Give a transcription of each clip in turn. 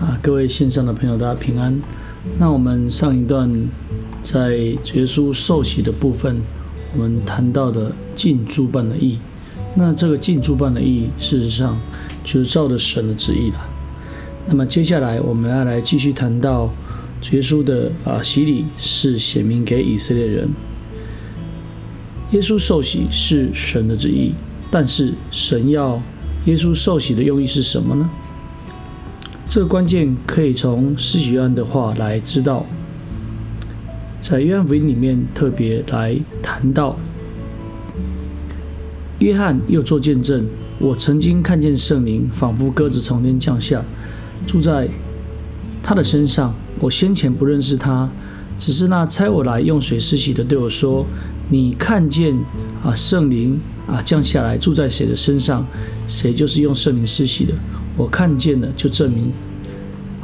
啊，各位线上的朋友，大家平安。那我们上一段在耶稣受洗的部分，我们谈到的尽诸办的义。那这个尽诸办的义，事实上就是照着神的旨意了。那么接下来我们要来继续谈到耶稣的啊洗礼是显明给以色列人。耶稣受洗是神的旨意，但是神要耶稣受洗的用意是什么呢？这个关键可以从施洗约翰的话来知道，在约翰福音里面特别来谈到，约翰又做见证，我曾经看见圣灵仿佛鸽子从天降下，住在他的身上。我先前不认识他，只是那差我来用水施洗的对我说：“你看见啊圣灵啊降下来住在谁的身上，谁就是用圣灵施洗的。”我看见了，就证明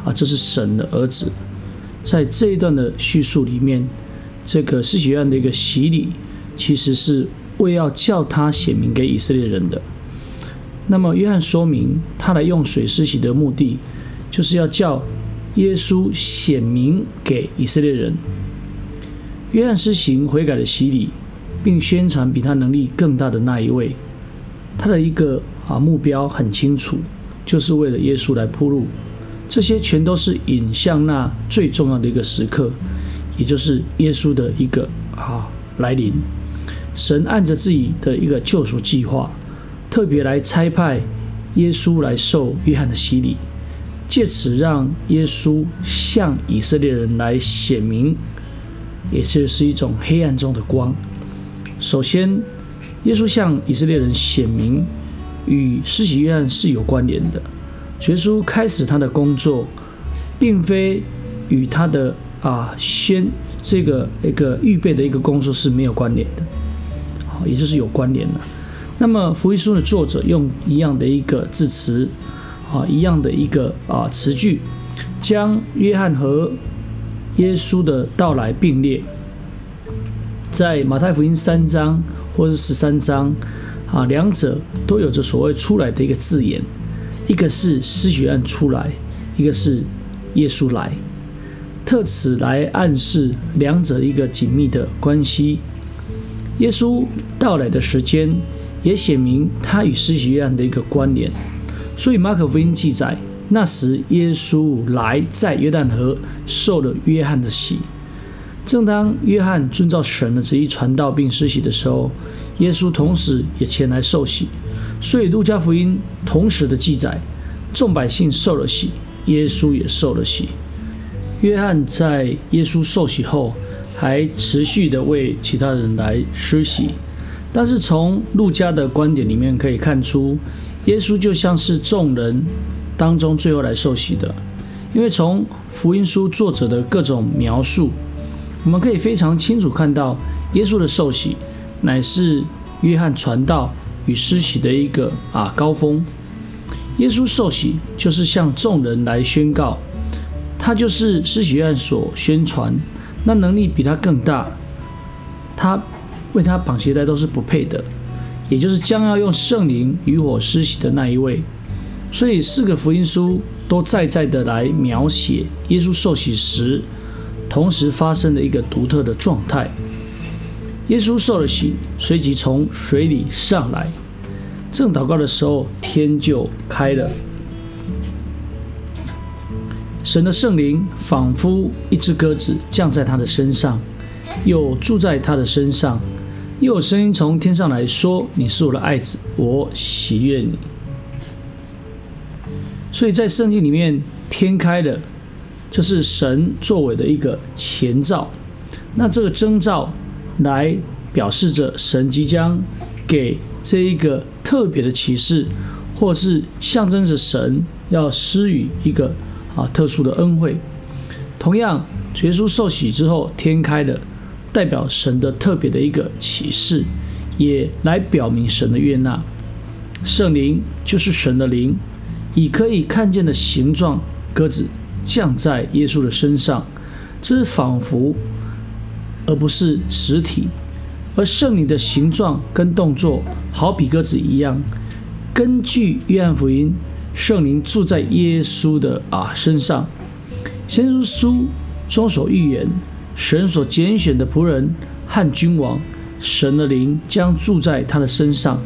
啊，这是神的儿子。在这一段的叙述里面，这个施洗约翰的一个洗礼，其实是为要叫他显明给以色列人的。那么，约翰说明他来用水施洗的目的，就是要叫耶稣显明给以色列人。约翰施行悔改的洗礼，并宣传比他能力更大的那一位。他的一个啊目标很清楚。就是为了耶稣来铺路，这些全都是引向那最重要的一个时刻，也就是耶稣的一个啊来临。神按着自己的一个救赎计划，特别来差派耶稣来受约翰的洗礼，借此让耶稣向以色列人来显明，也就是一种黑暗中的光。首先，耶稣向以色列人显明。与施洗约翰是有关联的。耶稣开始他的工作，并非与他的啊先这个一个预备的一个工作是没有关联的，好，也就是有关联的。那么福音书的作者用一样的一个字词，啊，一样的一个啊词句，将约翰和耶稣的到来并列，在马太福音三章或是十三章。啊，两者都有着所谓“出来”的一个字眼，一个是施洗案出来，一个是耶稣来，特此来暗示两者一个紧密的关系。耶稣到来的时间也显明他与施洗案的一个关联，所以马可福音记载，那时耶稣来在约旦河受了约翰的洗。正当约翰遵照神的旨意传道并施洗的时候。耶稣同时也前来受洗，所以路加福音同时的记载，众百姓受了洗，耶稣也受了洗。约翰在耶稣受洗后，还持续的为其他人来施洗。但是从路加的观点里面可以看出，耶稣就像是众人当中最后来受洗的，因为从福音书作者的各种描述，我们可以非常清楚看到耶稣的受洗。乃是约翰传道与施洗的一个啊高峰。耶稣受洗就是向众人来宣告，他就是施洗约翰所宣传，那能力比他更大，他为他绑鞋带都是不配的，也就是将要用圣灵与火施洗的那一位。所以四个福音书都在在的来描写耶稣受洗时同时发生的一个独特的状态。耶稣受了洗，随即从水里上来。正祷告的时候，天就开了。神的圣灵仿佛一只鸽子降在他的身上，又住在他的身上。又有声音从天上来说：“你是我的爱子，我喜悦你。”所以在圣经里面，天开了，这是神作为的一个前兆。那这个征兆。来表示着神即将给这一个特别的启示，或是象征着神要施予一个啊特殊的恩惠。同样，耶稣受洗之后，天开的，代表神的特别的一个启示，也来表明神的悦纳。圣灵就是神的灵，以可以看见的形状鸽子降在耶稣的身上，这是仿佛。而不是实体，而圣灵的形状跟动作，好比鸽子一样。根据约翰福音，圣灵住在耶稣的啊身上。先知书中所预言，神所拣选的仆人和君王，神的灵将住在他的身上。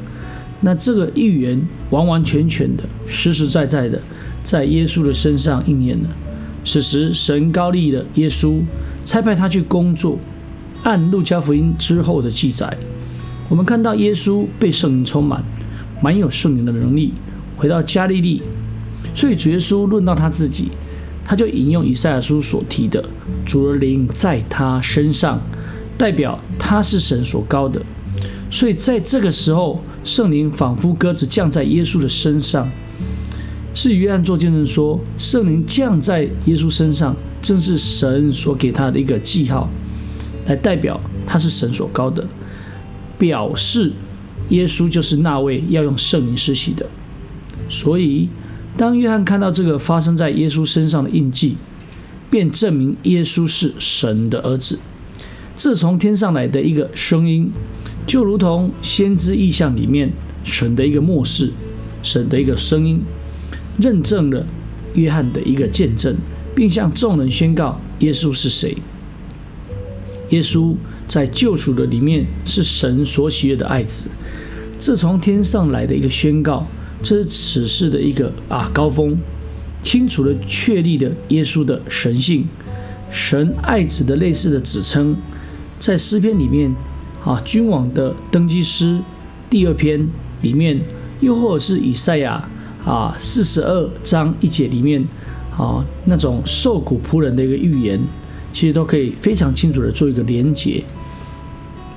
那这个预言完完全全的、实实在在的，在耶稣的身上应验了。此时，神高立了耶稣，差派他去工作。按路加福音之后的记载，我们看到耶稣被圣灵充满，满有圣灵的能力，回到加利利。所以主耶稣论到他自己，他就引用以赛亚书所提的“主的灵在他身上”，代表他是神所高的。所以在这个时候，圣灵仿佛鸽子降在耶稣的身上。是约翰做见证说，圣灵降在耶稣身上，正是神所给他的一个记号，来代表他是神所高的，表示耶稣就是那位要用圣灵施洗的。所以，当约翰看到这个发生在耶稣身上的印记，便证明耶稣是神的儿子。这从天上来的一个声音，就如同先知意象里面神的一个漠视，神的一个声音。认证了约翰的一个见证，并向众人宣告耶稣是谁。耶稣在救赎的里面是神所喜悦的爱子，这从天上来的一个宣告，这是此事的一个啊高峰，清楚的确立了耶稣的神性，神爱子的类似的指称，在诗篇里面啊君王的登基诗第二篇里面，又或者是以赛亚。啊，四十二章一节里面，啊，那种受苦仆人的一个预言，其实都可以非常清楚的做一个连结，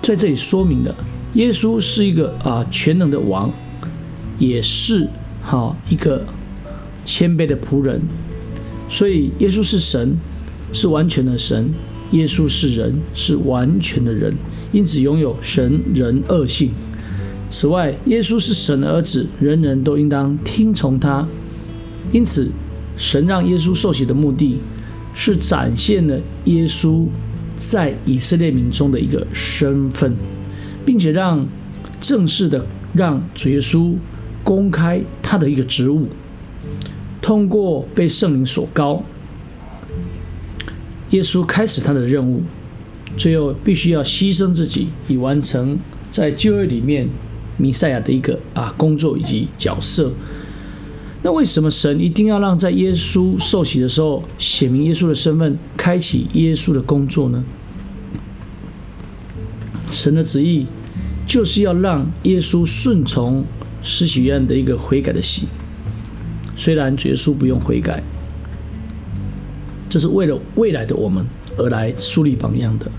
在这里说明了耶稣是一个啊全能的王，也是哈一个谦卑的仆人，所以耶稣是神，是完全的神；耶稣是人，是完全的人，因此拥有神人二性。此外，耶稣是神的儿子，人人都应当听从他。因此，神让耶稣受洗的目的，是展现了耶稣在以色列民中的一个身份，并且让正式的让主耶稣公开他的一个职务。通过被圣灵所高，耶稣开始他的任务，最后必须要牺牲自己，以完成在旧约里面。弥赛亚的一个啊工作以及角色，那为什么神一定要让在耶稣受洗的时候写明耶稣的身份，开启耶稣的工作呢？神的旨意就是要让耶稣顺从施洗约翰的一个悔改的洗，虽然耶稣不用悔改，这是为了未来的我们而来树立榜样的，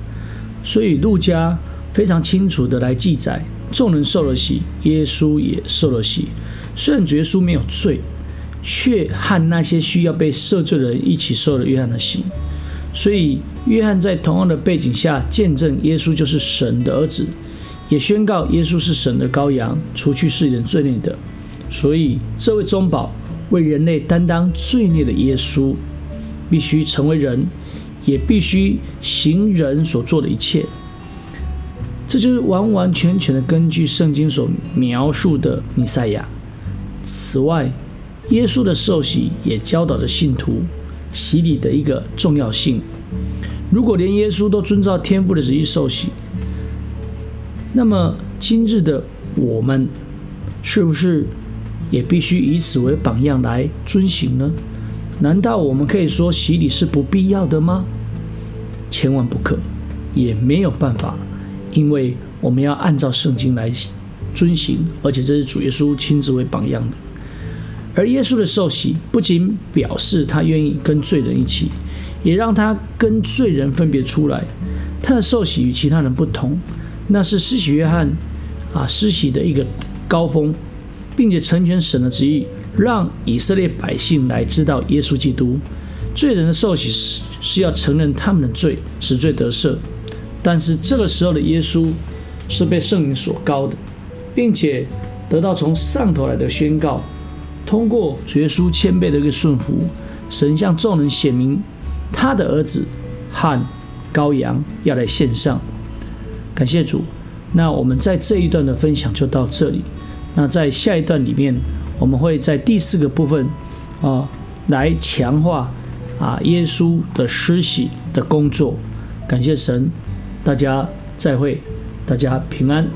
所以路加非常清楚的来记载。众人受了洗，耶稣也受了洗。虽然耶稣没有罪，却和那些需要被赦罪的人一起受了约翰的洗。所以，约翰在同样的背景下见证耶稣就是神的儿子，也宣告耶稣是神的羔羊，除去世人罪孽的。所以，这位中保为人类担当罪孽的耶稣，必须成为人，也必须行人所做的一切。这就是完完全全的根据圣经所描述的弥赛亚。此外，耶稣的受洗也教导着信徒洗礼的一个重要性。如果连耶稣都遵照天父的旨意受洗，那么今日的我们是不是也必须以此为榜样来遵行呢？难道我们可以说洗礼是不必要的吗？千万不可，也没有办法。因为我们要按照圣经来遵行，而且这是主耶稣亲自为榜样的。而耶稣的受洗不仅表示他愿意跟罪人一起，也让他跟罪人分别出来。他的受洗与其他人不同，那是施洗约翰啊施洗的一个高峰，并且成全神的旨意，让以色列百姓来知道耶稣基督。罪人的受洗是是要承认他们的罪，使罪得赦。但是这个时候的耶稣是被圣灵所高的，并且得到从上头来的宣告。通过主耶稣谦卑的一个顺服，神向众人显明他的儿子和羔羊要来献上。感谢主。那我们在这一段的分享就到这里。那在下一段里面，我们会在第四个部分啊来强化啊耶稣的施洗的工作。感谢神，大家再会，大家平安。